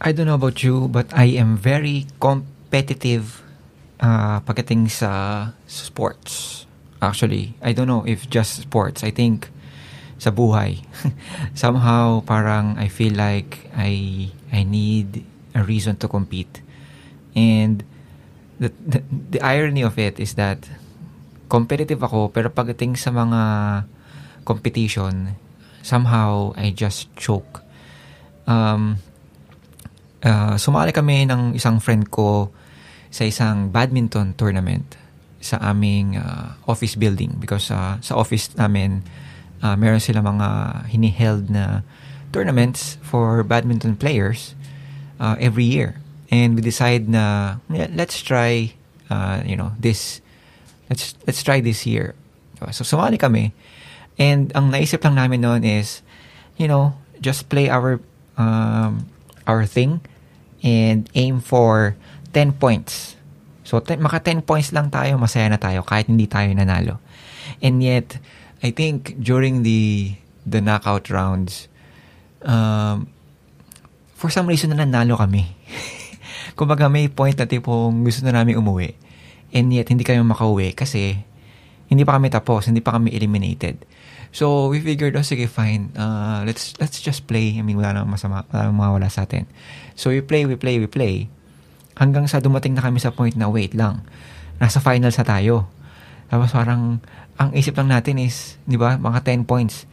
I don't know about you, but I am very competitive uh, pagdating sa sports. Actually, I don't know if just sports. I think sa buhay. Somehow, parang I feel like I I need a reason to compete. And the, the, the irony of it is that competitive ako, pero pagdating sa mga competition, somehow I just choke. Um, uh, sumali kami ng isang friend ko sa isang badminton tournament sa aming uh, office building because uh, sa office namin uh, meron sila mga hiniheld na tournaments for badminton players uh, every year. And we decide na let's try uh, you know this let's let's try this year. So sumali kami. And ang naisip lang namin noon is you know just play our um, our thing and aim for 10 points. So, ten, maka 10 points lang tayo, masaya na tayo kahit hindi tayo nanalo. And yet, I think during the the knockout rounds, um, for some reason na nanalo kami. Kumbaga may point na tipong gusto na namin umuwi. And yet, hindi kami makauwi kasi hindi pa kami tapos, hindi pa kami eliminated. So, we figured, oh, sige, fine. Uh, let's let's just play. I mean, wala namang masama, wala namang mawala sa atin. So, we play, we play, we play. Hanggang sa dumating na kami sa point na, wait lang, nasa finals sa tayo. Tapos parang, ang isip lang natin is, di ba, mga 10 points.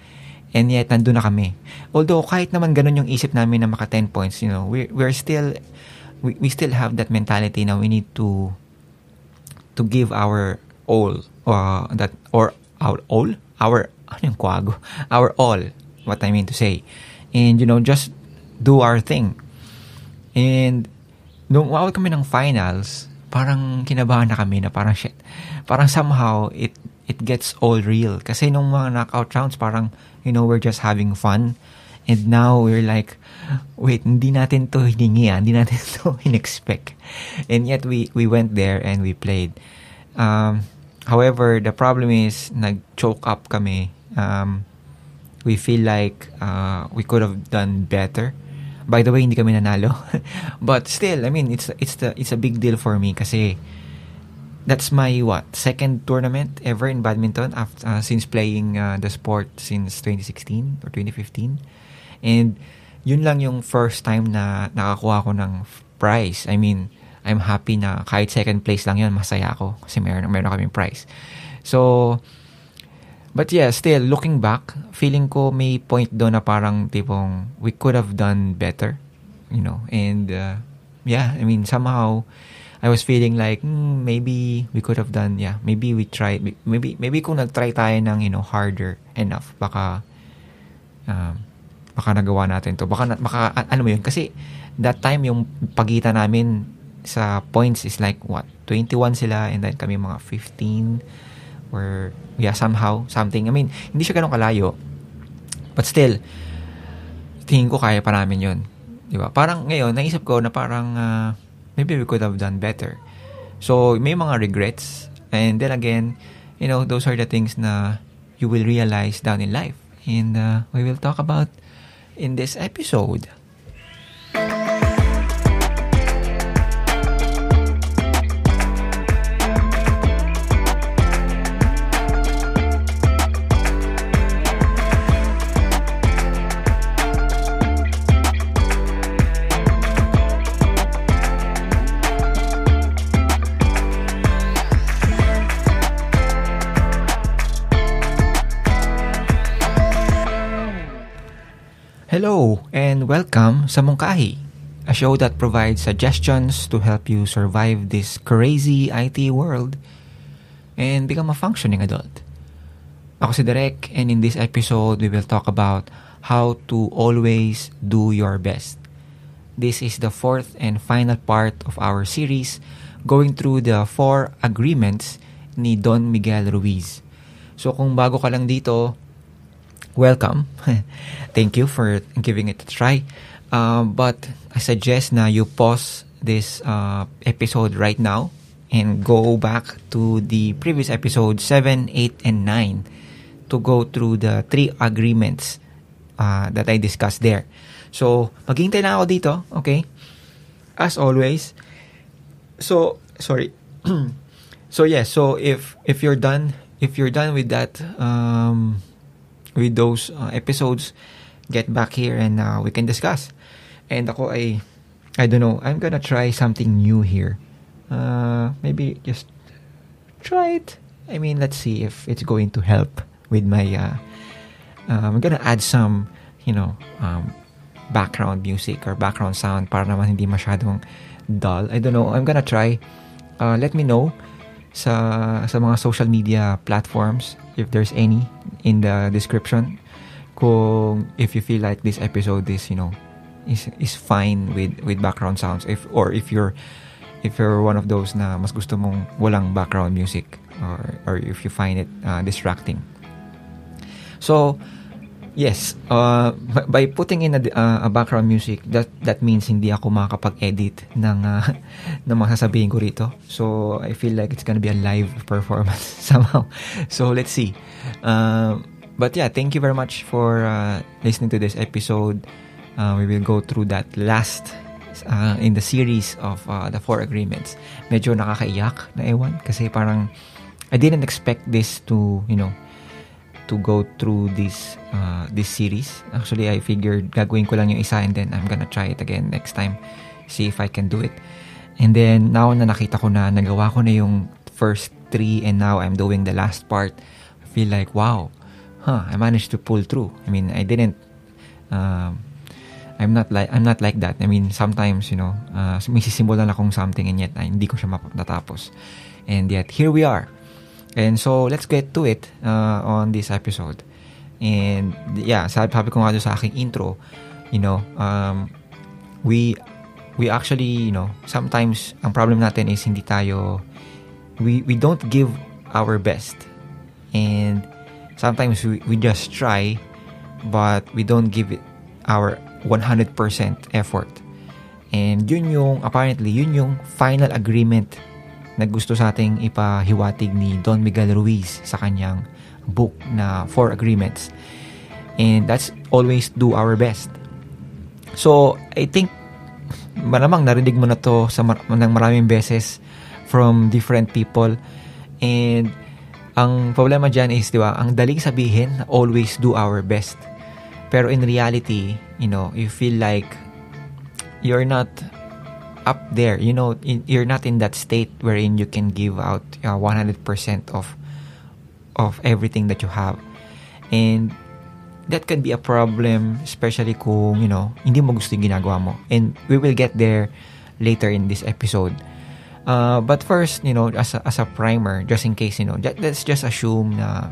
And yet, nandun na kami. Although, kahit naman ganun yung isip namin na maka 10 points, you know, we, we're still, we, we still have that mentality na we need to, to give our all, uh, that, or our all, our ano yung kwago? Our all, what I mean to say. And, you know, just do our thing. And, nung umawag kami ng finals, parang kinabahan na kami na parang shit. Parang somehow, it it gets all real. Kasi nung mga knockout rounds, parang, you know, we're just having fun. And now, we're like, wait, hindi natin to hiningi, ah. hindi natin to in-expect. And yet, we, we went there and we played. Um, however, the problem is, nag-choke up kami um, we feel like uh, we could have done better. By the way, hindi kami nanalo. but still, I mean, it's it's the it's a big deal for me kasi that's my what second tournament ever in badminton after uh, since playing uh, the sport since 2016 or 2015. And yun lang yung first time na nakakuha ko ng prize. I mean, I'm happy na kahit second place lang yun, masaya ako kasi meron, meron kaming prize. So, But yeah, still, looking back, feeling ko may point doon na parang tipong we could have done better. You know, and uh, yeah, I mean, somehow, I was feeling like hmm, maybe we could have done yeah maybe we try maybe maybe kung nag-try tayo ng you know harder enough baka um, baka nagawa natin to. Baka baka ano mo yun? Kasi that time yung pagitan namin sa points is like what 21 sila and then kami mga 15 or yeah, somehow, something. I mean, hindi siya ganun kalayo. But still, tingin ko kaya pa namin yun. Di ba? Parang ngayon, naisip ko na parang uh, maybe we could have done better. So, may mga regrets. And then again, you know, those are the things na you will realize down in life. And uh, we will talk about in this episode. Hello and welcome sa Mungkahi, a show that provides suggestions to help you survive this crazy IT world and become a functioning adult. Ako si Derek and in this episode we will talk about how to always do your best. This is the fourth and final part of our series going through the four agreements ni Don Miguel Ruiz. So kung bago ka lang dito, welcome. Thank you for giving it a try. Uh, but I suggest na you pause this uh, episode right now and go back to the previous episode 7, 8, and 9 to go through the three agreements uh, that I discussed there. So, maghihintay lang ako dito, okay? As always. So, sorry. so yes, yeah, so if if you're done, if you're done with that um with those uh, episodes, get back here and uh, we can discuss. And ako ay I don't know, I'm gonna try something new here. Uh, maybe just try it. I mean, let's see if it's going to help with my. Uh, uh, I'm gonna add some, you know, um, background music or background sound para naman hindi masyadong dull. I don't know. I'm gonna try. Uh, let me know sa sa mga social media platforms if there's any in the description. Kung if you feel like this episode is you know is is fine with with background sounds if or if you're if you're one of those na mas gusto mong walang background music or or if you find it uh, distracting. So Yes, uh, by putting in a, uh, a background music, that that means hindi ako makakapag-edit ng uh, ng mga sasabihin ko rito. So I feel like it's gonna be a live performance somehow. So let's see. Uh, but yeah, thank you very much for uh, listening to this episode. Uh, we will go through that last uh, in the series of uh, the four agreements. Medyo nakakaiyak na ewan kasi parang I didn't expect this to, you know, to go through this uh, this series. Actually, I figured gagawin ko lang yung isa and then I'm gonna try it again next time. See if I can do it. And then, now na nakita ko na nagawa ko na yung first three and now I'm doing the last part, I feel like, wow, huh, I managed to pull through. I mean, I didn't, um, I'm not like I'm not like that. I mean, sometimes, you know, uh, may sisimulan akong something and yet ay, hindi ko siya matatapos. And yet, here we are. And so, let's get to it uh, on this episode. And yeah, sabi, sabi ko nga sa aking intro, you know, um, we we actually, you know, sometimes ang problem natin is hindi tayo we we don't give our best. And sometimes we, we just try but we don't give it our 100% effort. And yun yung apparently yun yung final agreement na gusto sa ating ipahiwatig ni Don Miguel Ruiz sa kanyang book na Four Agreements. And that's always do our best. So, I think malamang narinig mo na to sa mar- ng maraming beses from different people. And ang problema dyan is, di ba, ang daling sabihin, always do our best. Pero in reality, you know, you feel like you're not up there. You know in, you're not in that state wherein you can give out uh, 100% of of everything that you have. And that can be a problem especially kung you know hindi mo gusto yung ginagawa mo. And we will get there later in this episode. Uh, but first you know as a, as a primer just in case you know let's just assume na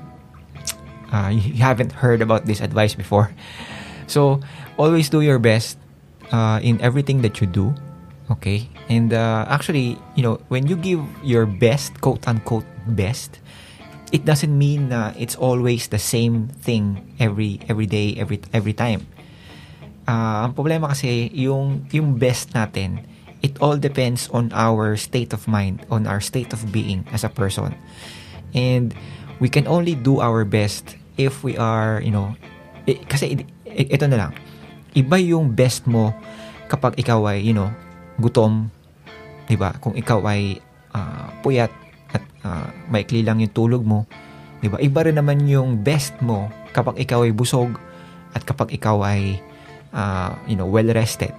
uh, you haven't heard about this advice before. So always do your best uh, in everything that you do Okay? And uh, actually, you know, when you give your best, quote unquote best, it doesn't mean na it's always the same thing every every day, every every time. Uh, ang problema kasi yung yung best natin, it all depends on our state of mind, on our state of being as a person. And we can only do our best if we are, you know, eh, kasi ito na lang. Iba yung best mo kapag ikaw ay, you know, gutom, 'di ba? Kung ikaw ay uh, puyat at uh, maikli lang yung tulog mo, 'di ba? Iba rin naman yung best mo kapag ikaw ay busog at kapag ikaw ay uh, you know, well rested,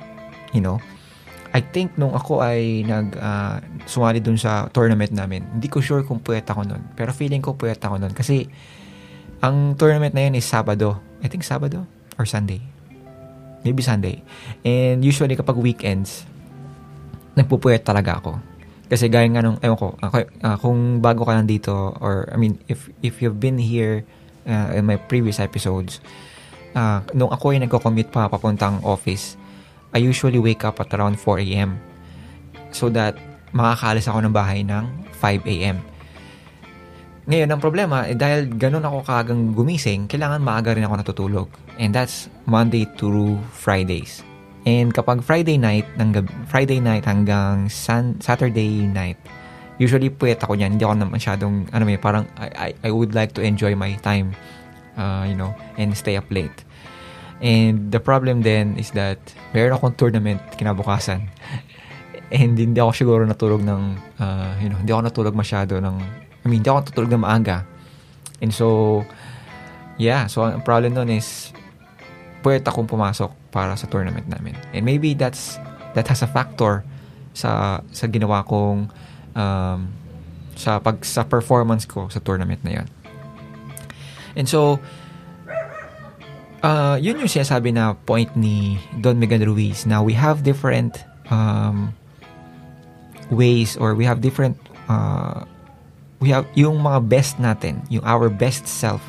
you know. I think nung ako ay nag uh, sumali dun sa tournament namin, hindi ko sure kung puyat ako nun. Pero feeling ko puyat ako nun kasi ang tournament na yun is Sabado. I think Sabado or Sunday. Maybe Sunday. And usually kapag weekends, nagpupuyat talaga ako. Kasi gaya nga nung, ewan ko, uh, kung bago ka lang dito, or, I mean, if, if you've been here uh, in my previous episodes, uh, nung ako ay nagko-commute pa papuntang office, I usually wake up at around 4 a.m. So that makakaalis ako ng bahay ng 5 a.m. Ngayon, ang problema, eh, dahil ganun ako kagang gumising, kailangan maaga rin ako natutulog. And that's Monday through Fridays. And kapag Friday night, ng Friday night hanggang sun, Saturday night, usually puwet ako niyan. Hindi ako naman masyadong, ano may, parang I, I, I would like to enjoy my time, uh, you know, and stay up late. And the problem then is that meron akong tournament kinabukasan. And hindi ako siguro natulog ng, uh, you know, hindi ako natulog masyado ng, I mean, hindi ako natulog ng maaga. And so, yeah, so ang problem nun is, pwede akong pumasok para sa tournament namin. And maybe that's, that has a factor sa, sa ginawa kong, um, sa pag sa performance ko sa tournament na 'yon. And so uh, yun yung sinasabi na point ni Don Miguel Ruiz. Now we have different um, ways or we have different uh, we have yung mga best natin, yung our best self,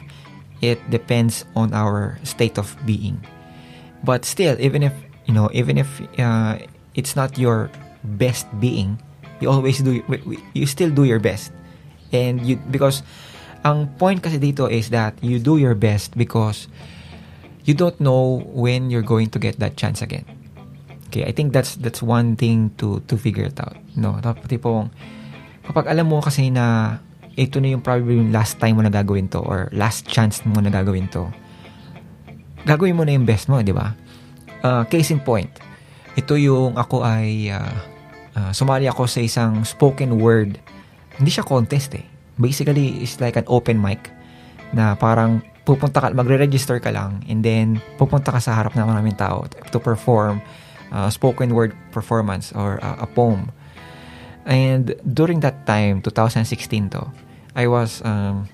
it depends on our state of being. But still, even if you know, even if uh, it's not your best being, you always do you still do your best. And you because ang point kasi dito is that you do your best because you don't know when you're going to get that chance again. Okay i think that's that's one thing to to figure it out no? Tipong kapag alam mo kasi na ito na yung probably yung last time mo na gagawin to or last chance mo na gagawin to gagawin mo na yung best mo di ba uh, case in point ito yung ako ay uh, uh, sumali ako sa isang spoken word. Hindi siya contest eh. Basically, it's like an open mic na parang pupunta ka, magre-register ka lang and then pupunta ka sa harap ng maraming tao to perform uh, spoken word performance or uh, a poem. And during that time, 2016 to, I was um,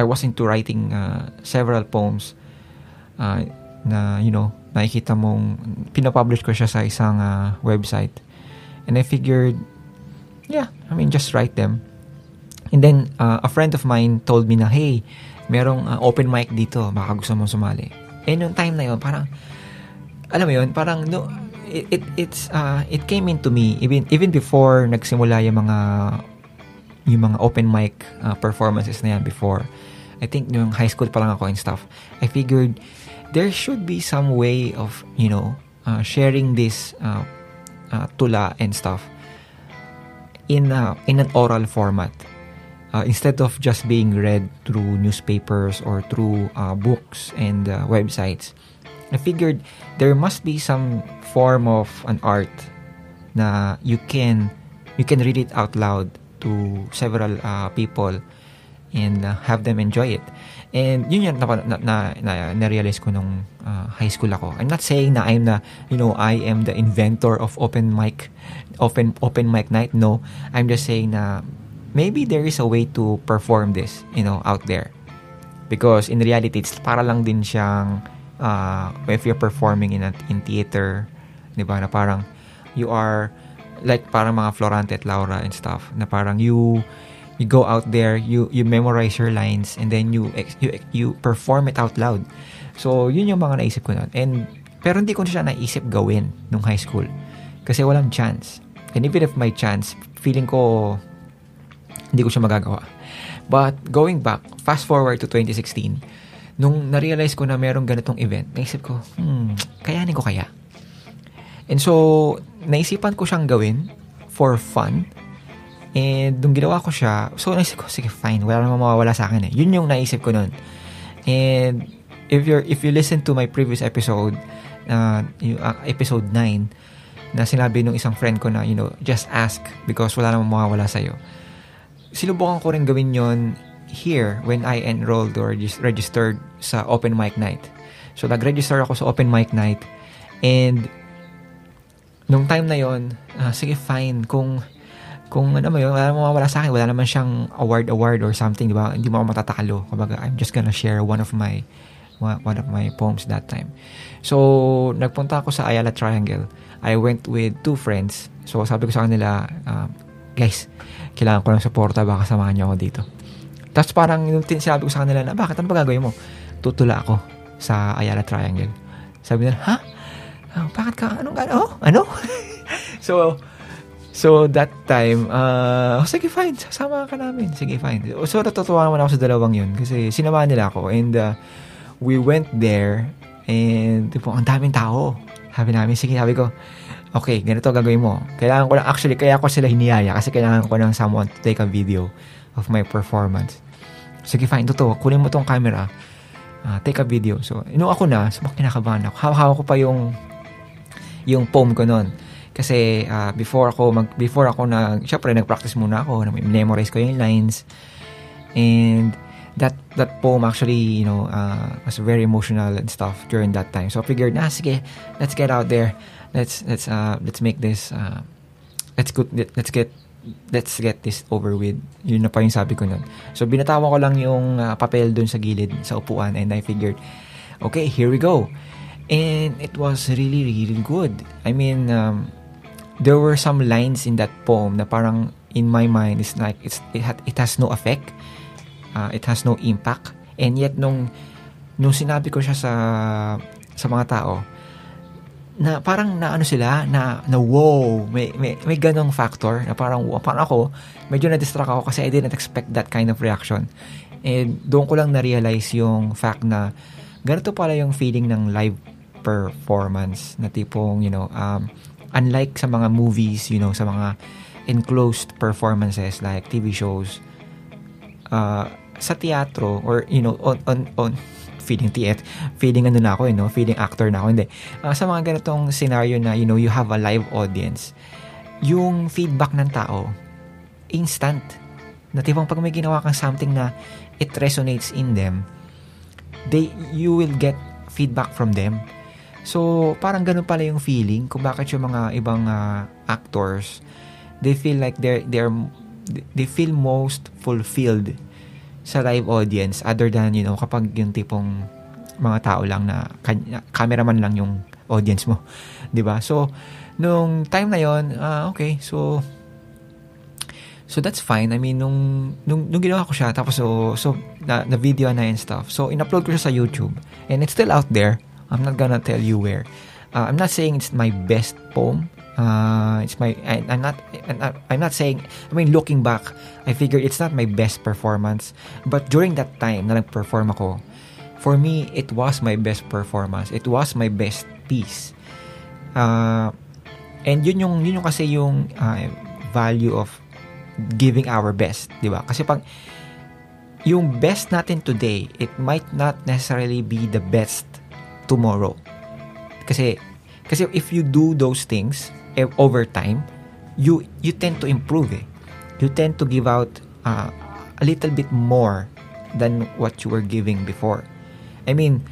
I was into writing uh, several poems uh, na, you know, nakikita mong, pinapublish ko siya sa isang uh, website. And I figured, yeah, I mean, just write them. And then, uh, a friend of mine told me na, hey, merong uh, open mic dito, baka gusto mo sumali. And yung time na yun, parang, alam mo yun, parang, no, it, it it's, uh, it came into me, even, even before nagsimula yung mga, yung mga open mic uh, performances na yan before. I think yung high school pa lang ako and stuff. I figured, there should be some way of, you know, uh, sharing this uh, uh, tula and stuff in uh, in an oral format uh, instead of just being read through newspapers or through uh, books and websites. I figured there must be some form of an art na you can you can read it out loud to several people and have them enjoy it And yun yung na, na, na, na, na-realize ko nung uh, high school ako. I'm not saying na I'm na, you know, I am the inventor of open mic, open, open mic night. No. I'm just saying na maybe there is a way to perform this, you know, out there. Because in reality, it's para lang din siyang, uh, if you're performing in, a, in theater, di ba, na parang you are, like parang mga Florante at Laura and stuff, na parang you, you go out there, you you memorize your lines and then you you you perform it out loud. So, yun yung mga naisip ko noon. And pero hindi ko na siya naisip gawin nung high school. Kasi walang chance. And even if my chance, feeling ko hindi ko siya magagawa. But going back, fast forward to 2016, nung na-realize ko na merong ganitong event, naisip ko, hmm, kayanin ko kaya? And so, naisipan ko siyang gawin for fun And nung ginawa ko siya, so naisip ko, sige, fine, wala namang mawawala sa akin eh. Yun yung naisip ko nun. And if you're if you listen to my previous episode, uh, yung, uh, episode 9, na sinabi nung isang friend ko na, you know, just ask because wala namang mawawala sa'yo. Sinubukan ko rin gawin yon here when I enrolled or just registered sa open mic night. So, nag-register ako sa open mic night and nung time na yon uh, sige fine, kung kung ano mo yun, wala namang mawala sa akin, wala naman siyang award award or something, di ba? Hindi mo ako matatakalo. Kumbaga, I'm just gonna share one of my one of my poems that time. So, nagpunta ako sa Ayala Triangle. I went with two friends. So, sabi ko sa kanila, uh, guys, kailangan ko ng suporta, baka samahan niyo ako dito. Tapos parang yung sinabi ko sa kanila na, bakit? Ano ba mo? Tutula ako sa Ayala Triangle. Sabi nila, ha? Oh, bakit ka? Anong ano? Oh, ano? so, So, that time, uh, sige, fine. Sasama ka namin. Sige, fine. So, natutuwa naman ako sa dalawang yun kasi sinamahan nila ako. And uh, we went there and tipo, ang daming tao. Sabi namin, sige, sabi ko, okay, ganito gagawin mo. Kailangan ko lang, actually, kaya ko sila hiniyaya kasi kailangan ko ng someone to take a video of my performance. Sige, fine, totoo. Kunin mo tong camera. uh, take a video. So, ino ako na, so kinakabahan ako. Hawak ko pa yung yung poem ko noon. Kasi uh, before ako mag before ako na syempre nag-practice muna ako, memorize ko yung lines. And that that poem actually, you know, uh, was very emotional and stuff during that time. So I figured, ah, sige, let's get out there. Let's let's uh let's make this uh let's go let's get let's get this over with. Yun na pa yung sabi ko nun. So, binatawan ko lang yung uh, papel dun sa gilid, sa upuan, and I figured, okay, here we go. And it was really, really good. I mean, um, there were some lines in that poem na parang in my mind, it's like, it's, it, had, it has no effect. Uh, it has no impact. And yet, nung, nung sinabi ko siya sa, sa mga tao, na parang na ano sila na na wow may may, may ganong factor na parang wow, parang ako medyo na distract ako kasi I didn't expect that kind of reaction and doon ko lang na-realize yung fact na ganito pala yung feeling ng live performance na tipong you know um, unlike sa mga movies you know sa mga enclosed performances like TV shows uh, sa teatro or you know on on on feeling TF, feeling ano na ako, you know, feeling actor na ako. Hindi. Uh, sa mga ganitong scenario na, you know, you have a live audience, yung feedback ng tao, instant. Na tipong pag may ginawa kang something na it resonates in them, they, you will get feedback from them. So, parang ganun pala yung feeling kung bakit yung mga ibang uh, actors, they feel like they're, they're, they feel most fulfilled sa live audience other than, you know, kapag yung tipong mga tao lang na cameraman lang yung audience mo. 'di ba So, nung time na yon uh, okay, so So that's fine. I mean, nung, nung, nung ginawa ko siya, tapos so, so na, na video na and stuff. So, in-upload ko siya sa YouTube. And it's still out there. I'm not gonna tell you where. Uh, I'm not saying it's my best poem. Uh, it's my I, I'm not I'm not saying I mean looking back I figured it's not my best performance but during that time na nag-perform ako for me it was my best performance it was my best piece uh, and yun yung yun yung kasi yung uh, value of giving our best di ba kasi pag yung best natin today it might not necessarily be the best tomorrow kasi kasi if you do those things over time, you you tend to improve eh. You tend to give out uh, a little bit more than what you were giving before. I mean,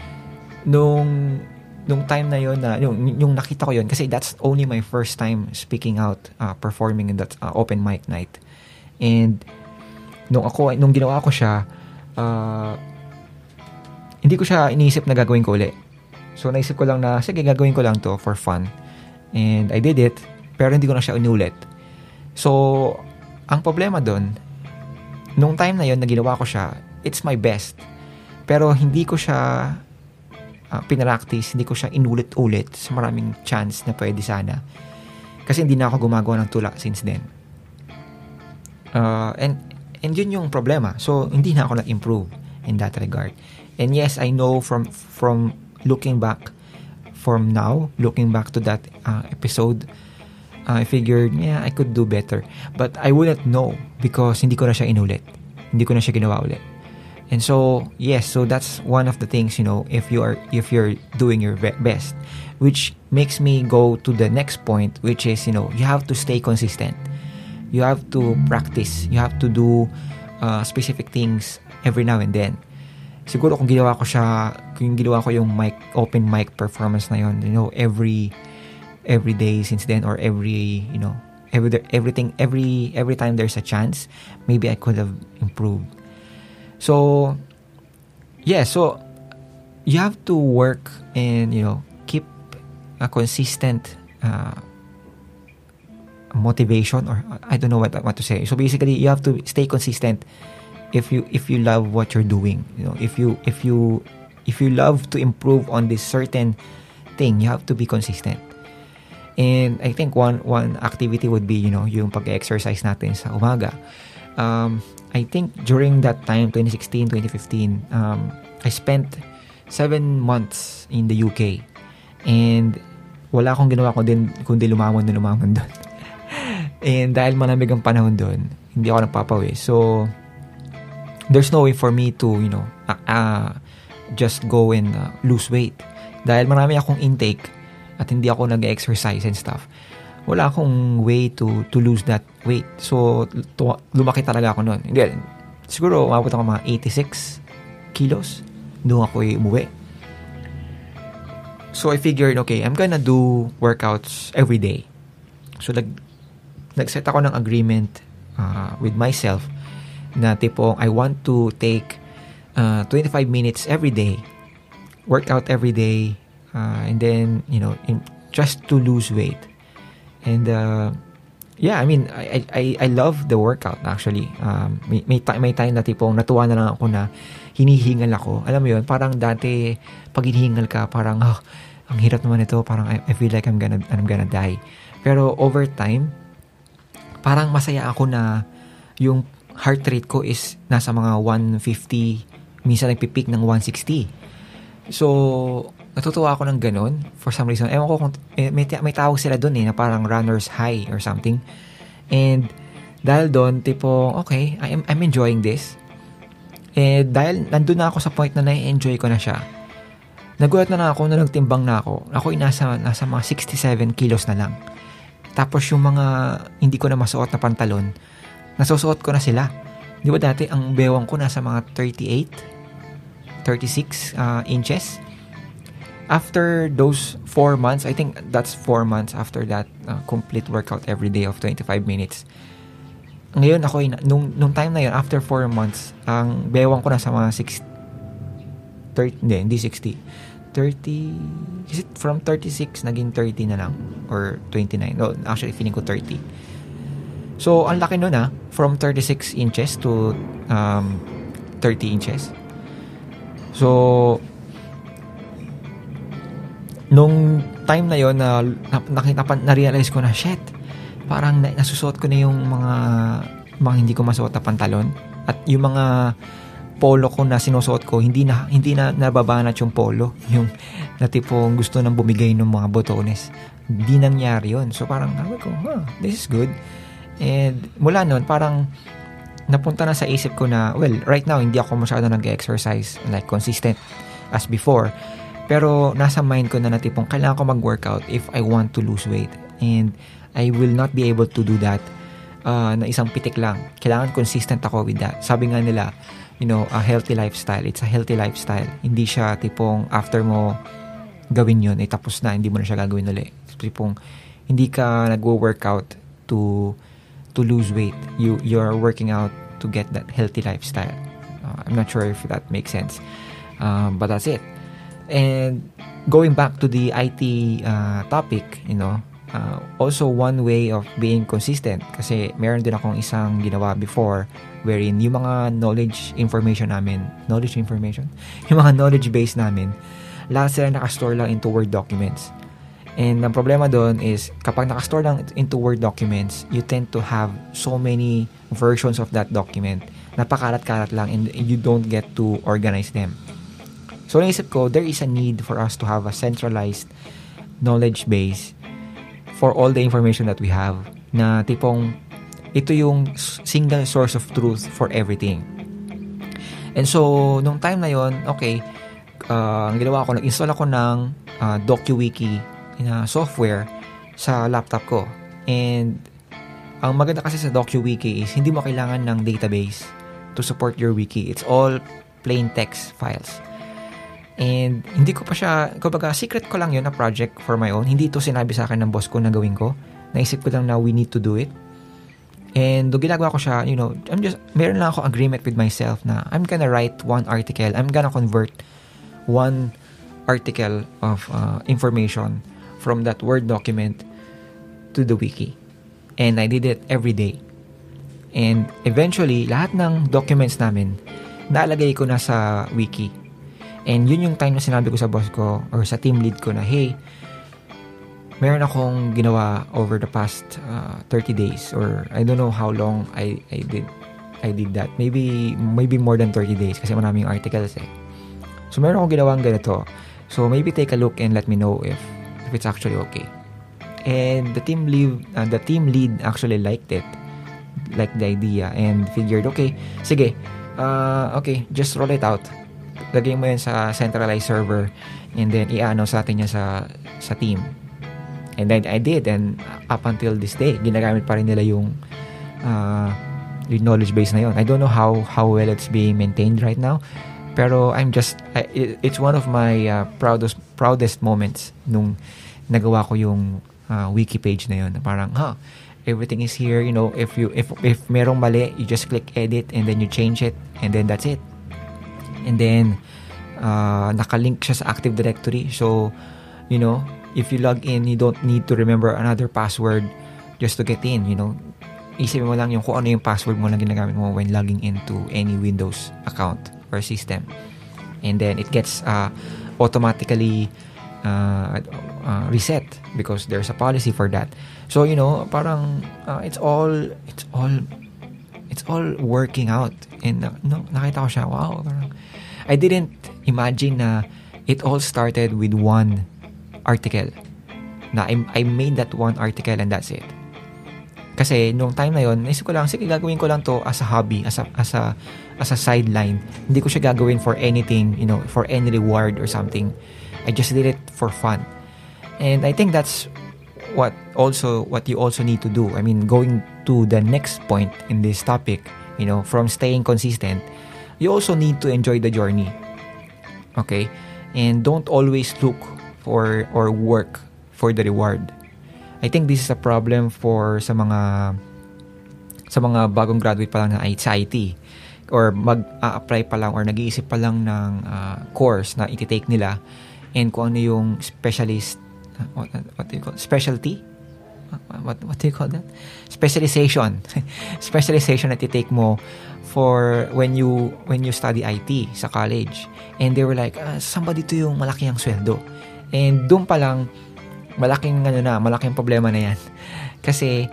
nung nung time na yon na yung, yung nakita ko yon kasi that's only my first time speaking out uh, performing in that uh, open mic night and nung ako nung ginawa ko siya uh, hindi ko siya iniisip na gagawin ko uli so naisip ko lang na sige gagawin ko lang to for fun And I did it, pero hindi ko na siya inulit. So, ang problema doon, nung time na yon na ginawa ko siya, it's my best. Pero hindi ko siya uh, pinractice, hindi ko siya inulit-ulit sa maraming chance na pwede sana. Kasi hindi na ako gumagawa ng tula since then. Uh, and, and yun yung problema. So, hindi na ako nag-improve in that regard. And yes, I know from from looking back from now, looking back to that uh, episode, uh, I figured, yeah, I could do better. But I wouldn't know because hindi ko na siya inulit. Hindi ko na siya ginawa ulit. And so, yes, so that's one of the things, you know, if you are if you're doing your best, which makes me go to the next point, which is, you know, you have to stay consistent. You have to practice. You have to do uh, specific things every now and then siguro kung ginawa ko siya, kung ginawa ko yung mic, open mic performance na yun, you know, every, every day since then or every, you know, every, everything, every, every time there's a chance, maybe I could have improved. So, yeah, so, you have to work and, you know, keep a consistent, uh, motivation or I don't know what what to say. So basically, you have to stay consistent if you if you love what you're doing you know if you if you if you love to improve on this certain thing you have to be consistent. And I think one one activity would be you know yung pag-exercise natin sa umaga. Um, I think during that time 2016 2015 um, I spent seven months in the UK and wala akong ginawa ko din kundi lumamon na lumamon doon. And dahil malamig ang panahon doon hindi ako nagpapawis so there's no way for me to, you know, uh, just go and uh, lose weight. Dahil marami akong intake at hindi ako nag-exercise and stuff. Wala akong way to to lose that weight. So, to, lumaki talaga ako noon. Hindi, siguro umabot ako mga 86 kilos. Doon ako umuwi. So, I figured, okay, I'm gonna do workouts every day. So, nag, nag-set ako ng agreement uh, with myself na tipong I want to take uh, 25 minutes every day, workout every day, uh, and then, you know, in, just to lose weight. And, uh, yeah, I mean, I, I, I love the workout actually. Um, may, may, may time na tipong natuwa na lang ako na hinihingal ako. Alam mo yun, parang dati, pag hinihingal ka, parang, oh, ang hirap naman ito, parang I, I feel like I'm gonna, I'm gonna die. Pero over time, parang masaya ako na yung heart rate ko is nasa mga 150, minsan nagpipeak ng 160. So, natutuwa ako ng ganun for some reason. Ewan ko kung eh, may, may tawag sila doon eh na parang runner's high or something. And dahil doon, tipo, okay, I'm, I'm enjoying this. Eh, dahil nandun na ako sa point na na-enjoy ko na siya, nagulat na lang ako na nagtimbang na ako. Ako nasa, nasa mga 67 kilos na lang. Tapos yung mga hindi ko na masuot na pantalon, nasusuot ko na sila. Di ba dati ang bewang ko nasa mga 38, 36 uh, inches. After those 4 months, I think that's 4 months after that uh, complete workout every day of 25 minutes. Ngayon ako, nung, nung time na yun, after 4 months, ang bewang ko nasa mga 6, 30, hindi, hindi 60. 30, is it from 36 naging 30 na lang? Or 29? No, actually, feeling ko 30. So, ang laki nun ah, from 36 inches to um, 30 inches. So, nung time na yon na nakita pa, na-realize ko na, shit, parang na, nasusuot ko na yung mga, mga hindi ko masuot na pantalon. At yung mga polo ko na sinusuot ko, hindi na, hindi na nababanat yung polo. Yung na tipong gusto nang bumigay ng mga botones. Hindi nangyari yon So parang, sabi ko, huh, this is good. And mula nun, parang napunta na sa isip ko na, well, right now, hindi ako masyado nag-exercise like consistent as before. Pero nasa mind ko na na tipong kailangan ko mag-workout if I want to lose weight. And I will not be able to do that uh, na isang pitik lang. Kailangan consistent ako with that. Sabi nga nila, you know, a healthy lifestyle. It's a healthy lifestyle. Hindi siya tipong after mo gawin yun, eh tapos na, hindi mo na siya gagawin ulit. Tipong hindi ka nagwo-workout to to lose weight. You you're working out to get that healthy lifestyle. Uh, I'm not sure if that makes sense. Um, but that's it. And going back to the IT uh, topic, you know, uh, also one way of being consistent kasi meron din akong isang ginawa before wherein yung mga knowledge information namin, knowledge information, yung mga knowledge base namin, lahat sila nakastore lang into Word documents. And ang problema doon is kapag nakastore lang into Word documents, you tend to have so many versions of that document. Napakalat-kalat lang and you don't get to organize them. So naisip ko, there is a need for us to have a centralized knowledge base for all the information that we have na tipong ito yung single source of truth for everything. And so, nung time na yon okay, uh, ang ginawa ko, nag-install ako ng uh, DocuWiki na software sa laptop ko. And, ang maganda kasi sa DocuWiki is hindi mo kailangan ng database to support your wiki. It's all plain text files. And hindi ko pa siya, kumbaga secret ko lang yun na project for my own. Hindi ito sinabi sa akin ng boss ko na gawin ko. Naisip ko lang na we need to do it. And do ginagawa ko siya, you know, I'm just, meron lang ako agreement with myself na I'm gonna write one article. I'm gonna convert one article of uh, information from that Word document to the wiki. And I did it every day. And eventually, lahat ng documents namin, nalagay ko na sa wiki. And yun yung time na sinabi ko sa boss ko or sa team lead ko na, hey, meron akong ginawa over the past uh, 30 days or I don't know how long I I did I did that. Maybe maybe more than 30 days kasi maraming articles eh. So meron akong ginawang ganito. So maybe take a look and let me know if it's actually okay. And the team lead uh, the team lead actually liked it. Liked the idea and figured okay, sige. Uh, okay, just roll it out. lagay mo yan sa centralized server and then i-announce natin yan sa sa team. And then I did and up until this day, ginagamit pa rin nila yung uh, yung knowledge base na yun. I don't know how how well it's being maintained right now. Pero I'm just I, it's one of my uh, proudest proudest moments nung nagawa ko yung uh, wiki page na yun. Parang, huh, everything is here, you know, if you if if merong mali, you just click edit and then you change it and then that's it. And then uh, nakalink siya sa Active Directory. So, you know, if you log in, you don't need to remember another password just to get in, you know. Isipin mo lang yung kung ano yung password mo lang ginagamit mo when logging into any Windows account or system. And then it gets uh, automatically uh, uh, reset because there's a policy for that. So, you know, parang uh, it's all it's all it's all working out. And no, nakita ko siya, wow, parang I didn't imagine na it all started with one article. Na I, I made that one article and that's it. Kasi nung time na yon, naisip ko lang, sige, gagawin ko lang to as a hobby, as a, as a, as a sideline. Hindi ko siya gagawin for anything, you know, for any reward or something. I just did it for fun. And I think that's what also what you also need to do. I mean, going to the next point in this topic, you know, from staying consistent, you also need to enjoy the journey. Okay? And don't always look for or work for the reward. I think this is a problem for sa mga sa mga bagong graduate pa lang na sa IT or mag-a-apply pa lang or nag-iisip pa lang ng uh, course na i-take nila and kung ano yung specialist what, what do you call specialty what what do you call that specialization specialization na i-take mo for when you when you study IT sa college. And they were like, ah, saan ba dito yung malaki ang sweldo? And doon pa lang, malaking ano na, malaking problema na yan. Kasi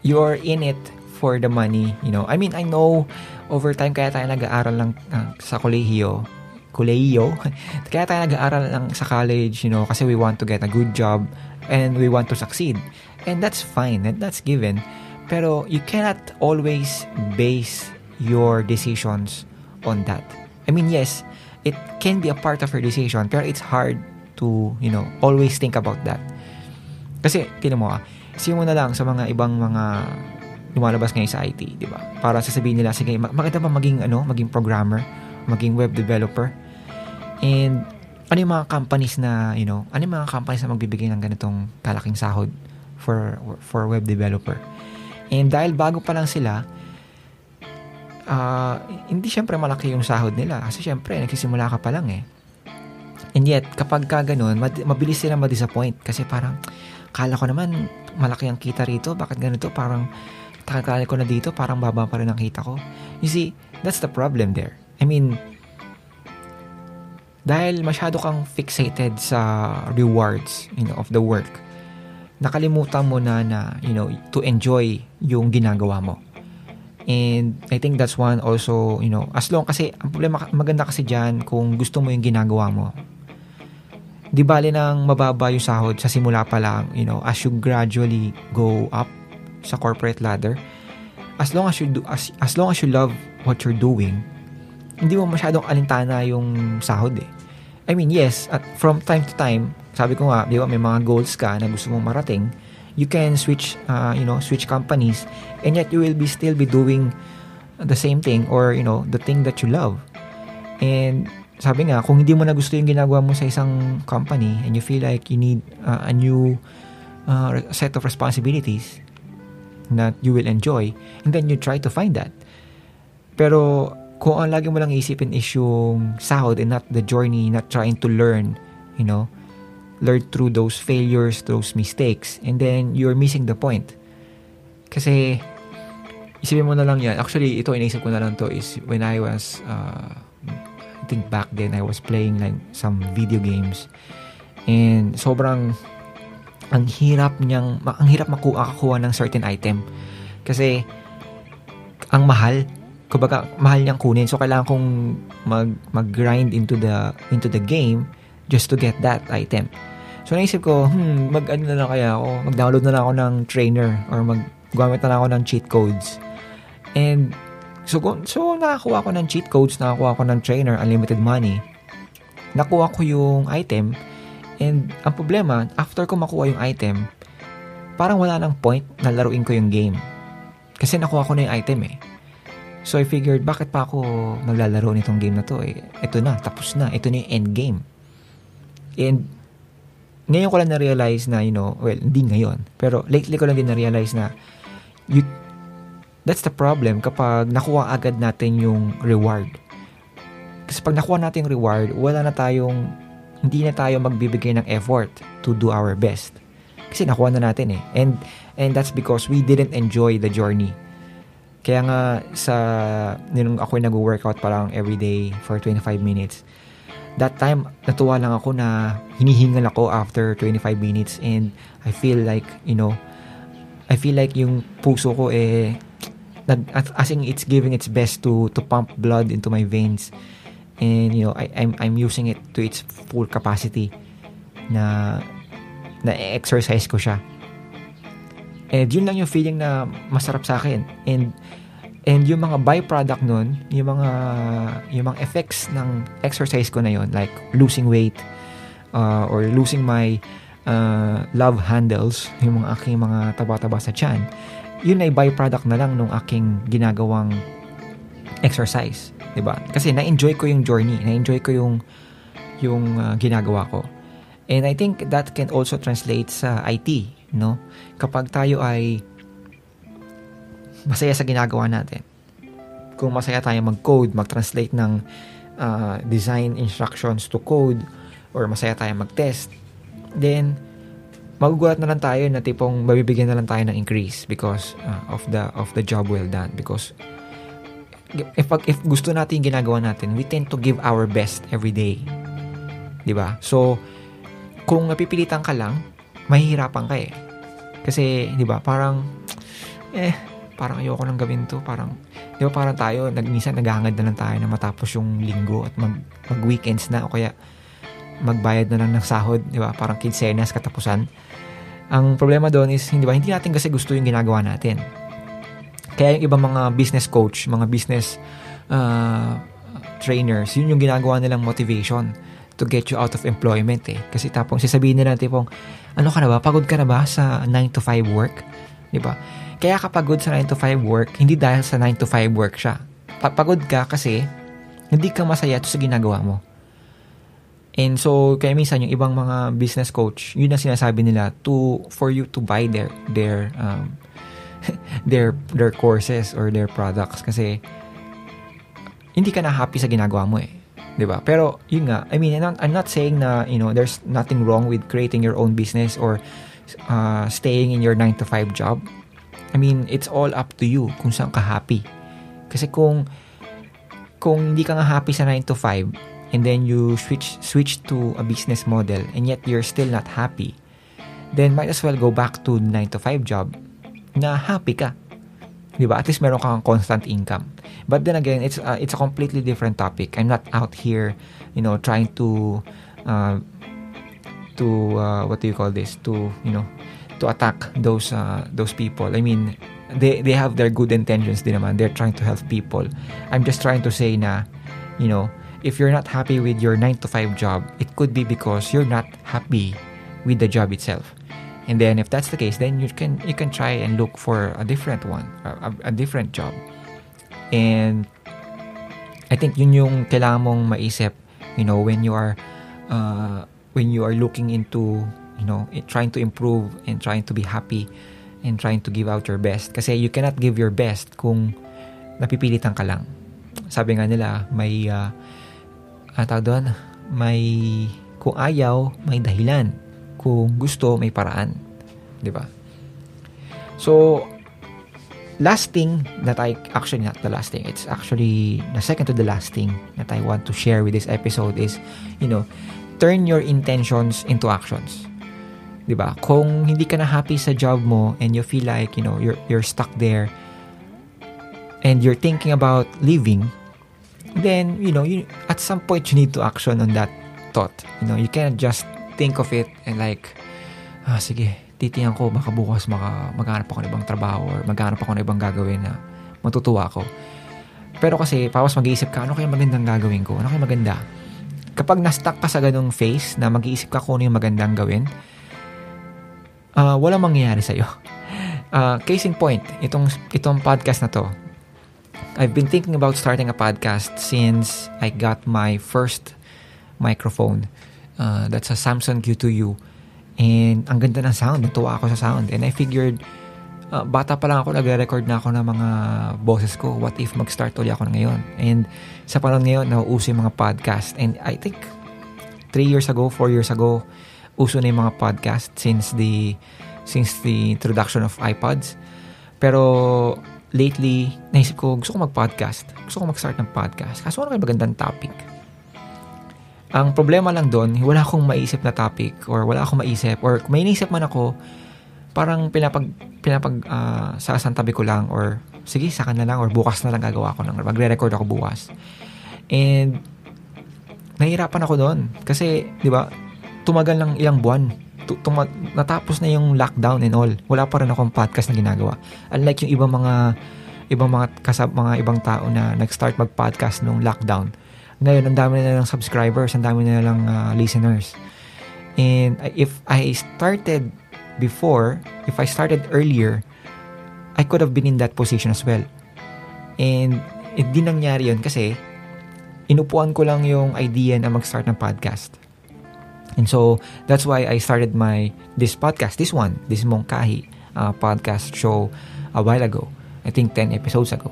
you're in it for the money, you know. I mean, I know over time kaya tayo nag-aaral lang uh, sa kolehiyo, kolehiyo, kaya tayo nag-aaral lang sa college, you know, kasi we want to get a good job and we want to succeed. And that's fine, and that's given. Pero you cannot always base your decisions on that. I mean, yes, it can be a part of your decision, pero it's hard to, you know, always think about that. Kasi, tinan mo ah, mo na lang sa mga ibang mga lumalabas ngayon sa IT, di ba? Para sasabihin nila, sige, makita ba maging, ano, maging programmer, maging web developer? And, ano yung mga companies na, you know, ano yung mga companies na magbibigay ng ganitong kalaking sahod for, for web developer? And dahil bago pa lang sila, uh, hindi syempre malaki yung sahod nila kasi syempre nagsisimula ka pa lang eh. And yet, kapag ka ganun, mabilis sila ma-disappoint kasi parang, kala ko naman, malaki ang kita rito, bakit ganito? Parang, takakala ko na dito, parang baba pa rin ang kita ko. You see, that's the problem there. I mean, dahil masyado kang fixated sa rewards you know, of the work, nakalimutan mo na na, you know, to enjoy yung ginagawa mo. And I think that's one also, you know, as long kasi, ang problema, maganda kasi dyan kung gusto mo yung ginagawa mo. Di bali nang mababa yung sahod sa simula pa lang, you know, as you gradually go up sa corporate ladder, as long as you do, as, as long as you love what you're doing, hindi mo masyadong alintana yung sahod eh. I mean, yes, at from time to time, sabi ko nga, di ba, may mga goals ka na gusto mong marating, you can switch uh, you know switch companies and yet you will be still be doing the same thing or you know the thing that you love and sabi nga kung hindi mo na gusto yung ginagawa mo sa isang company and you feel like you need uh, a new uh, set of responsibilities that you will enjoy and then you try to find that pero kung ang lagi mo lang isipin is yung sahod and not the journey not trying to learn you know learn through those failures, those mistakes, and then you're missing the point. Kasi, isipin mo na lang yan. Actually, ito, inisip ko na lang to is when I was, uh, I think back then, I was playing like some video games. And sobrang, ang hirap niyang, ang hirap makuha kakuha ng certain item. Kasi, ang mahal, kumbaga, mahal niyang kunin. So, kailangan kong mag, mag-grind into the, into the game just to get that item. So naisip ko, hmm, mag-ano na lang kaya ako, mag-download na lang ako ng trainer or mag-gamit na lang ako ng cheat codes. And So, so nakakuha ko ng cheat codes, nakakuha ko ng trainer, unlimited money. Nakuha ko yung item. And ang problema, after ko makuha yung item, parang wala nang point na laruin ko yung game. Kasi nakuha ko na yung item eh. So I figured, bakit pa ako maglalaro nitong game na to eh? Ito na, tapos na. Ito na yung end game. And ngayon ko lang na-realize na, you know, well, hindi ngayon. Pero lately ko lang din na-realize na you, That's the problem kapag nakuha agad natin yung reward. Kasi pag nakuha natin yung reward, wala na tayong, hindi na tayo magbibigay ng effort to do our best. Kasi nakuha na natin eh. And, and that's because we didn't enjoy the journey. Kaya nga sa, nung ako nag-workout parang everyday for 25 minutes, that time, natuwa lang ako na hinihingal ako after 25 minutes and I feel like, you know, I feel like yung puso ko eh nag as in it's giving its best to to pump blood into my veins and you know I I'm I'm using it to its full capacity na na exercise ko siya. And yun lang yung feeling na masarap sa akin. And and yung mga byproduct nun yung mga yung mga effects ng exercise ko na yun like losing weight uh, or losing my uh, love handles yung mga aking mga taba-taba sa tiyan yun ay byproduct na lang nung aking ginagawang exercise, 'di ba? Kasi na-enjoy ko yung journey, na-enjoy ko yung yung uh, ginagawa ko. And I think that can also translate sa IT, no? Kapag tayo ay masaya sa ginagawa natin. Kung masaya tayo mag-code, mag-translate ng uh, design instructions to code or masaya tayo mag-test, then magugulat na lang tayo na tipong mabibigyan na lang tayo ng increase because uh, of the of the job well done because if if gusto natin yung ginagawa natin we tend to give our best every day ba so kung napipilitan ka lang mahihirapan ka eh kasi 'di ba parang eh parang ayoko nang gawin to parang 'di ba parang tayo nagminsan naghahangad na lang tayo na matapos yung linggo at mag mag weekends na o kaya magbayad na lang ng sahod, di ba? Parang kinsenas katapusan. Ang problema doon is, hindi ba, hindi natin kasi gusto yung ginagawa natin. Kaya yung ibang mga business coach, mga business uh, trainers, yun yung ginagawa nilang motivation to get you out of employment eh. Kasi tapong sasabihin nila tipong, ano ka na ba? Pagod ka na ba sa 9 to 5 work? Di ba? Kaya kapagod sa 9 to 5 work, hindi dahil sa 9 to 5 work siya. Pagod ka kasi hindi ka masaya sa ginagawa mo. And so, kaya minsan yung ibang mga business coach, yun ang sinasabi nila to for you to buy their their um, their their courses or their products kasi hindi ka na happy sa ginagawa mo eh. 'Di ba? Pero yun nga, I mean, I'm not, I'm not saying na, you know, there's nothing wrong with creating your own business or uh, staying in your 9 to 5 job. I mean, it's all up to you kung saan ka happy. Kasi kung kung hindi ka nga happy sa 9 to 5, and then you switch switch to a business model and yet you're still not happy, then might as well go back to 9 to 5 job na happy ka. 'Di ba? At least meron kang constant income. But then again, it's uh, it's a completely different topic. I'm not out here, you know, trying to uh, to uh, what do you call this? To, you know, to attack those uh, those people. I mean, they they have their good intentions din naman. They're trying to help people. I'm just trying to say na, you know, if you're not happy with your 9 to 5 job, it could be because you're not happy with the job itself. And then if that's the case, then you can you can try and look for a different one, a, a different job. And I think yun yung kailangan mong maisip, you know, when you are uh, when you are looking into, you know, trying to improve and trying to be happy and trying to give out your best. Kasi you cannot give your best kung napipilitan ka lang. Sabi nga nila, may uh, tawag doon, may, kung ayaw, may dahilan. Kung gusto, may paraan. Di ba? So, last thing that I, actually not the last thing, it's actually the second to the last thing that I want to share with this episode is, you know, turn your intentions into actions. 'di ba? Kung hindi ka na happy sa job mo and you feel like, you know, you're you're stuck there and you're thinking about leaving, then you know you at some point you need to action on that thought you know you can't just think of it and like ah sige titiyan ko baka bukas maka maghanap ako ng ibang trabaho or maghanap ako ng ibang gagawin na matutuwa ako pero kasi, pawas mag-iisip ka, ano kaya magandang gagawin ko? Ano kaya maganda? Kapag na-stuck ka sa ganung phase na mag-iisip ka kung ano yung magandang gawin, uh, walang mangyayari sa'yo. Uh, case in point, itong, itong podcast na to, I've been thinking about starting a podcast since I got my first microphone. Uh, that's a Samsung Q2U. And ang ganda ng sound, natuwa ako sa sound. And I figured, uh, bata pa lang ako, nagre-record na ako ng mga boses ko. What if mag-start ulit ako ngayon? And sa panahon ngayon, nauuso yung mga podcast. And I think 3 years ago, 4 years ago, uso na yung mga podcast since the since the introduction of iPods. Pero lately, naisip ko, gusto ko mag-podcast. Gusto ko mag-start ng podcast. Kaso ano kayo magandang topic? Ang problema lang doon, wala akong maisip na topic or wala akong maisip or may inisip man ako, parang pinapag pinapag uh, sasantabi ko lang or sige sa kanila lang or bukas na lang gagawa ko ng magre-record ako bukas. And nahirapan ako doon kasi 'di ba tumagal ng ilang buwan tumag, natapos na yung lockdown and all. Wala pa rin akong podcast na ginagawa. Unlike yung ibang mga ibang mga kasab mga ibang tao na nag-start mag-podcast nung lockdown. Ngayon, ang dami na lang subscribers, ang dami na lang uh, listeners. And if I started before, if I started earlier, I could have been in that position as well. And hindi nangyari yun kasi inupuan ko lang yung idea na mag-start ng podcast. And so, that's why I started my, this podcast, this one, this Mongkahi uh, podcast show a while ago. I think 10 episodes ago.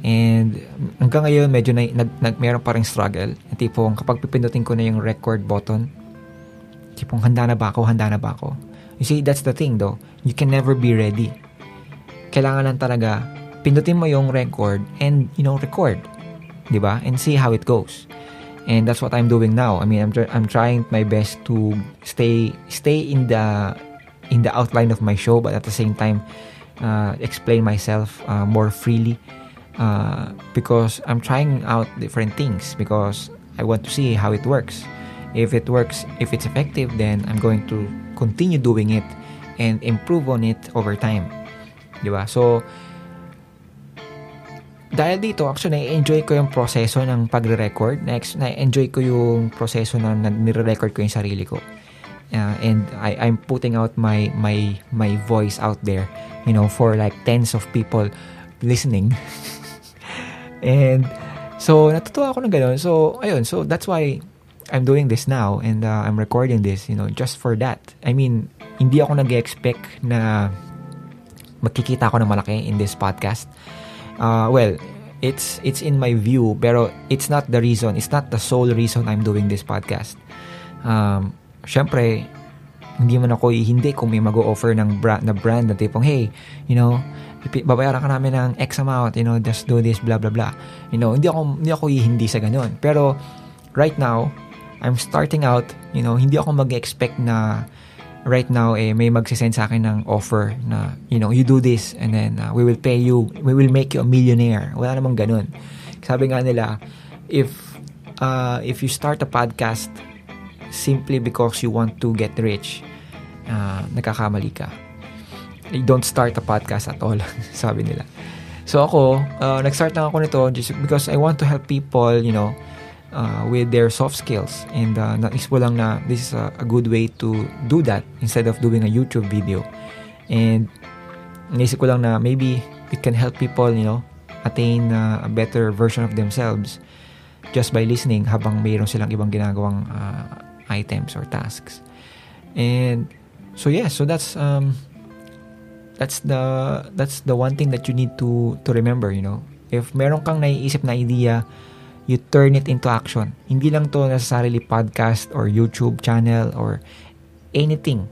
And hanggang ngayon, medyo na, nag, nag, meron pa rin struggle. Tipong kapag pipindutin ko na yung record button, tipong handa na ba ako, handa na ba ako You see, that's the thing though. You can never be ready. Kailangan lang talaga pindutin mo yung record and, you know, record. ba? And see how it goes. And that's what I'm doing now. I mean, I'm I'm trying my best to stay stay in the in the outline of my show, but at the same time, uh, explain myself uh, more freely uh, because I'm trying out different things because I want to see how it works. If it works, if it's effective, then I'm going to continue doing it and improve on it over time. Di ba? So, dahil dito, actually, na-enjoy ko yung proseso ng pagre-record. Next, na-enjoy ko yung proseso na nire-record ko yung sarili ko. Uh, and I, I'm putting out my, my, my voice out there, you know, for like tens of people listening. and, so, natutuwa ako ng gano'n. So, ayun. So, that's why I'm doing this now and uh, I'm recording this, you know, just for that. I mean, hindi ako nag-expect na magkikita ako ng malaki in this podcast. Uh, well, it's it's in my view, pero it's not the reason, it's not the sole reason I'm doing this podcast. Um, syempre, hindi man ako hindi kung may mag-offer ng brand, na brand na tipong, hey, you know, babayaran ka namin ng X amount, you know, just do this, blah, blah, blah. You know, hindi ako, hindi ako hindi sa ganun. Pero, right now, I'm starting out, you know, hindi ako mag-expect na right now eh may magsisend sa akin ng offer na you know you do this and then uh, we will pay you we will make you a millionaire wala namang ganun sabi nga nila if uh, if you start a podcast simply because you want to get rich uh, nagkakamali ka don't start a podcast at all sabi nila so ako uh, nag-start lang ako nito just because I want to help people you know uh, with their soft skills. And uh, naisip ko lang na this is a, a good way to do that instead of doing a YouTube video. And naisip ko lang na maybe it can help people, you know, attain uh, a better version of themselves just by listening habang mayroon silang ibang ginagawang uh, items or tasks. And so yeah, so that's um that's the that's the one thing that you need to to remember, you know. If meron kang naiisip na idea you turn it into action. Hindi lang to necessarily podcast or YouTube channel or anything.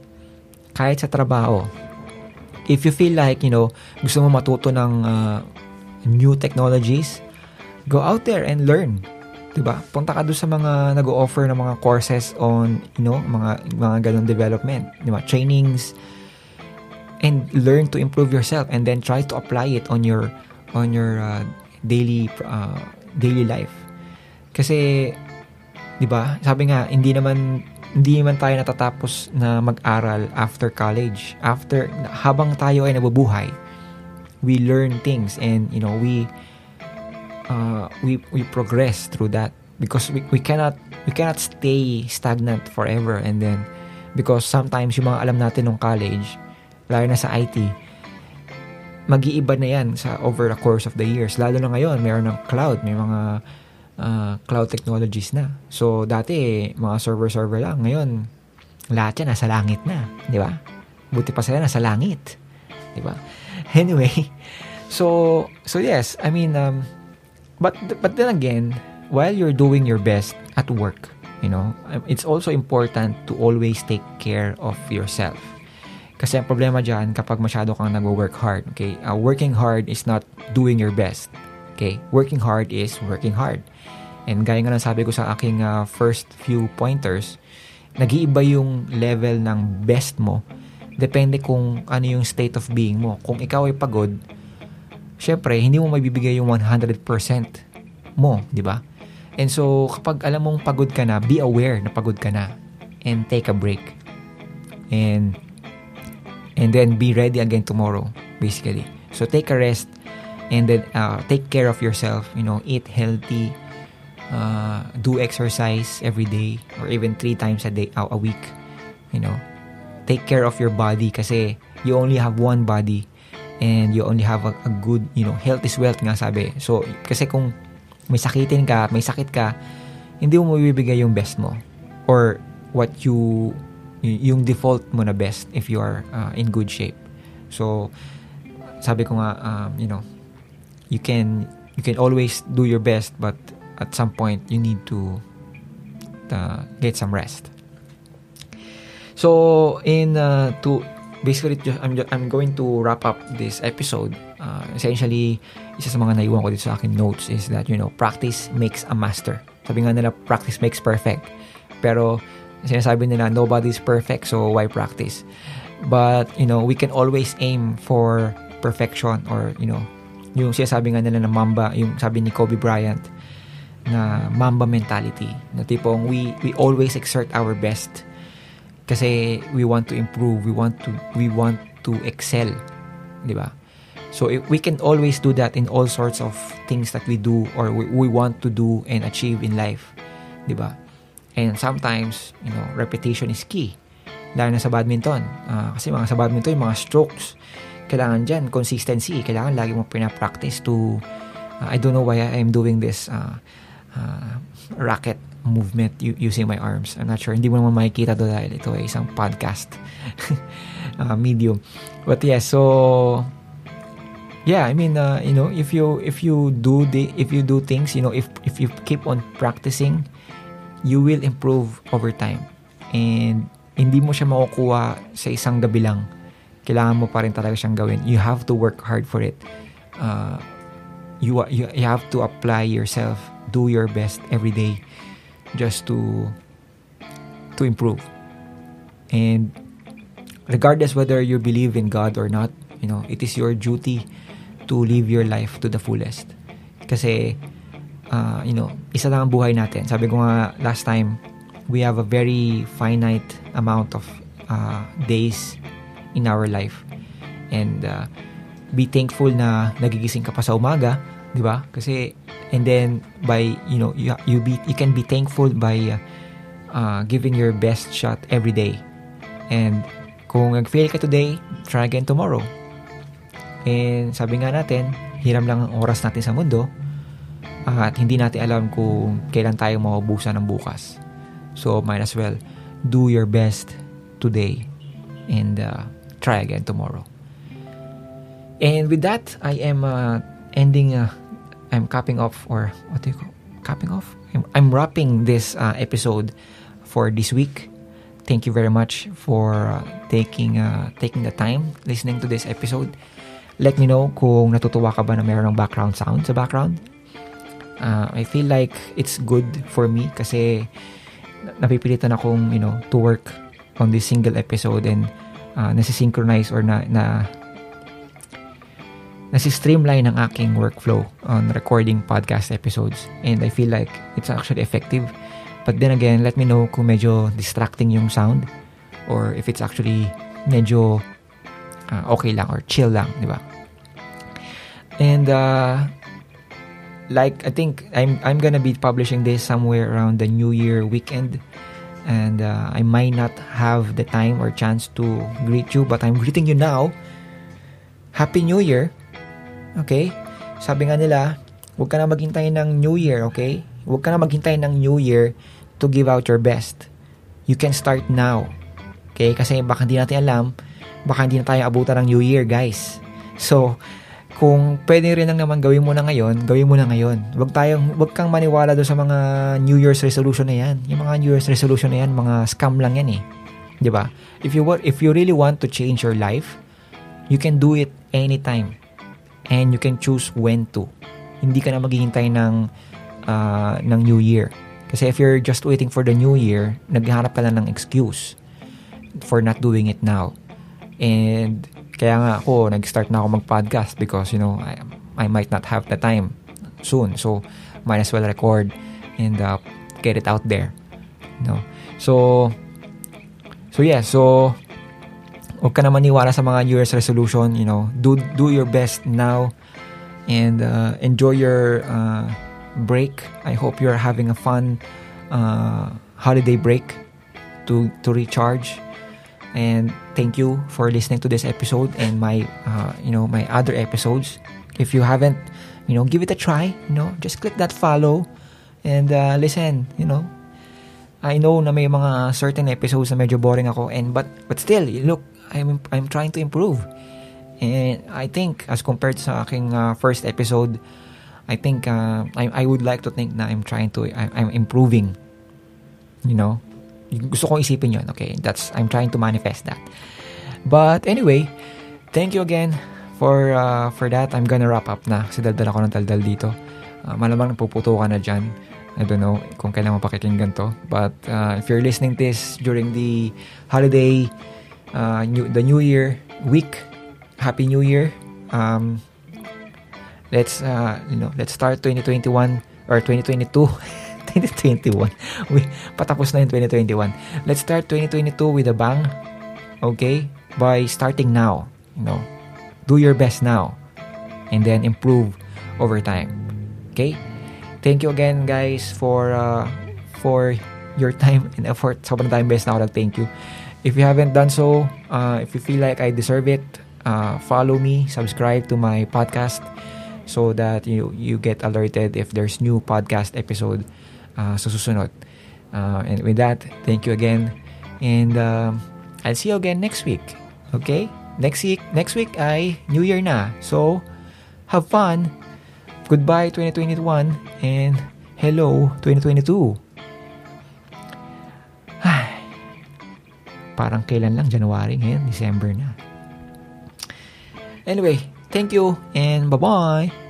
Kahit sa trabaho. If you feel like, you know, gusto mo matuto ng uh, new technologies, go out there and learn. 'Di ba? Punta ka doon sa mga nag-o-offer ng mga courses on, you know, mga mga ganung development, 'di ba? Trainings and learn to improve yourself and then try to apply it on your on your uh, daily uh, daily life. Kasi 'di ba? Sabi nga hindi naman hindi naman tayo natatapos na mag-aral after college. After habang tayo ay nabubuhay, we learn things and you know, we uh, we we progress through that because we, we cannot we cannot stay stagnant forever and then because sometimes yung mga alam natin nung college lalo na sa IT mag-iiba na yan sa over the course of the years. Lalo na ngayon mayroon ng cloud. May mga uh, cloud technologies na. So dati mga server server lang. Ngayon lahat yan nasa langit na. Di ba? Buti pa sila nasa langit. Di ba? Anyway so so yes. I mean um, but but then again while you're doing your best at work, you know, it's also important to always take care of yourself. Kasi ang problema dyan, kapag masyado kang nag-work hard, okay, uh, working hard is not doing your best. Okay, working hard is working hard. And gaya nga lang sabi ko sa aking uh, first few pointers, nag-iiba yung level ng best mo. Depende kung ano yung state of being mo. Kung ikaw ay pagod, syempre, hindi mo mabibigay yung 100% mo, di ba? And so, kapag alam mong pagod ka na, be aware na pagod ka na. And take a break. And, and then be ready again tomorrow, basically. So, take a rest and then uh, take care of yourself. You know, eat healthy, uh, do exercise every day or even three times a day, uh, a week. You know, take care of your body kasi you only have one body and you only have a, a good, you know, health is wealth nga sabi. So, kasi kung may sakitin ka, may sakit ka, hindi mo mabibigay yung best mo or what you yung default mo na best if you are uh, in good shape. So sabi ko nga um, you know, you can you can always do your best but at some point you need to uh, get some rest. So in uh, to basically I'm I'm going to wrap up this episode. Uh, essentially isa sa mga naiwan ko dito sa akin notes is that, you know, practice makes a master. Sabi nga nila, practice makes perfect. Pero, sinasabi nila, nobody's perfect, so why practice? But, you know, we can always aim for perfection or, you know, yung sinasabi nga nila na mamba, yung sabi ni Kobe Bryant, na mamba mentality. Na tipong we, we always exert our best kasi we want to improve, we want to, we want to excel. Di ba? So we can always do that in all sorts of things that we do or we, we want to do and achieve in life. 'Di ba? And sometimes, you know, repetition is key. Lalo na sa badminton. Uh, kasi mga sa badminton, yung mga strokes, kailangan dyan, consistency. Kailangan lagi mo pinapractice to, uh, I don't know why I'm doing this uh, uh, racket movement using my arms. I'm not sure. Hindi mo naman makikita to dahil ito ay isang podcast uh, medium. But yeah, so yeah i mean uh, you know if you if you do the if you do things you know if if you keep on practicing you will improve over time. And hindi mo siya makukuha sa isang gabi lang. Kailangan mo pa rin talaga siyang gawin. You have to work hard for it. Uh, you, you you have to apply yourself. Do your best every day just to to improve. And regardless whether you believe in God or not you know it is your duty to live your life to the fullest. Kasi, uh, you know, isa lang ang buhay natin. Sabi ko nga last time, we have a very finite amount of uh, days in our life. And uh, be thankful na nagigising ka pa sa umaga, 'di ba? Kasi and then by you know you you be you can be thankful by uh, uh, giving your best shot every day. And kung nag-fail ka today, try again tomorrow. And sabi nga natin, hiram lang ang oras natin sa mundo at hindi natin alam kung kailan tayo maubusan ng bukas. So might as well do your best today and uh, try again tomorrow. And with that, I am uh, ending, uh, I'm capping off, or what do you call capping off? I'm, I'm wrapping this uh, episode for this week. Thank you very much for uh, taking uh, taking the time listening to this episode. Let me know kung natutuwa ka ba na meron ng background sound sa background. Uh, I feel like it's good for me kasi napipilitan akong, you know, to work on this single episode and uh, nasi-synchronize or na, na nasi-streamline ang aking workflow on recording podcast episodes. And I feel like it's actually effective. But then again, let me know kung medyo distracting yung sound or if it's actually medyo uh, okay lang or chill lang, di ba? And uh, like I think I'm I'm gonna be publishing this somewhere around the New Year weekend, and uh, I might not have the time or chance to greet you, but I'm greeting you now. Happy New Year. Okay? Sabi nga nila, huwag ka na maghintay ng New Year, okay? Huwag ka na maghintay ng New Year to give out your best. You can start now. Okay? Kasi baka hindi natin alam, baka hindi na tayo abutan ng New Year, guys. So, kung pwede rin lang naman gawin mo na ngayon, gawin mo na ngayon. Huwag tayong, huwag kang maniwala doon sa mga New Year's resolution na yan. Yung mga New Year's resolution na yan, mga scam lang yan eh. 'Di ba? If you want, if you really want to change your life, you can do it anytime. And you can choose when to. Hindi ka na maghihintay ng uh, ng New Year. Kasi if you're just waiting for the New Year, naghahanap ka lang ng excuse for not doing it now. And kaya nga ako, nag-start na ako mag-podcast because, you know, I, I might not have the time soon. So, might as well record and uh, get it out there. Know? So, so yeah, so huwag ka na maniwala sa mga New Year's resolution, you know, do, do your best now and uh, enjoy your uh, break. I hope you're having a fun uh, holiday break to, to recharge. And thank you for listening to this episode and my, uh, you know, my other episodes. If you haven't, you know, give it a try. You know, just click that follow and uh, listen. You know, I know na may mga certain episodes na medyo boring ako and but but still, look, I'm I'm trying to improve. And I think as compared sa aking uh, first episode, I think uh, I I would like to think na I'm trying to I, I'm improving. You know, gusto kong isipin yon okay that's I'm trying to manifest that. But anyway thank you again for uh, for that. I'm gonna wrap up na. Kasi daldal ako ng daldal dito. Uh, malamang napuputo ka na dyan. I don't know kung kailan mo pakikinggan to. But uh, if you're listening this during the holiday uh, new, the new year week happy new year. Um, let's uh, you know let's start 2021 or 2022 2021. We, patapos na yung 2021. Let's start 2022 with a bang. Okay? By starting now. You know, do your best now. And then improve over time. Okay? Thank you again, guys, for uh, for your time and effort. Sobrang time best na ako thank you. If you haven't done so, uh, if you feel like I deserve it, uh, follow me, subscribe to my podcast so that you you get alerted if there's new podcast episode uh, sa susunod. Uh, and with that, thank you again. And uh, I'll see you again next week. Okay? Next week, next week ay New Year na. So, have fun. Goodbye 2021 and hello 2022. Ay, parang kailan lang January ngayon, December na. Anyway, thank you and bye-bye.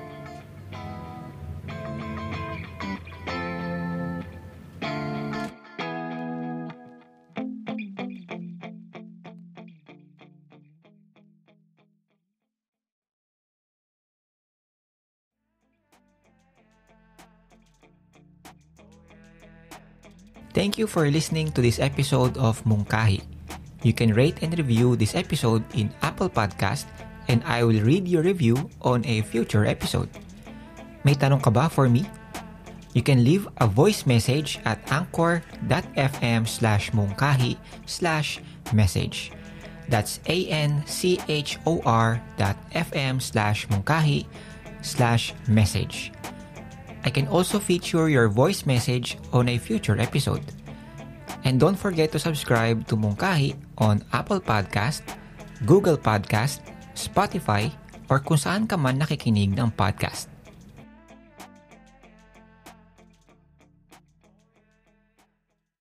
Thank you for listening to this episode of Mungkahi. You can rate and review this episode in Apple Podcast and I will read your review on a future episode. May tanong ka ba for me? You can leave a voice message at anchor.fm slash mungkahi slash message. That's A-N-C-H-O-R dot F-M slash mungkahi slash message. I can also feature your voice message on a future episode. And don't forget to subscribe to Mungkahi on Apple Podcast, Google Podcast, Spotify, or kung saan ka man nakikinig ng podcast.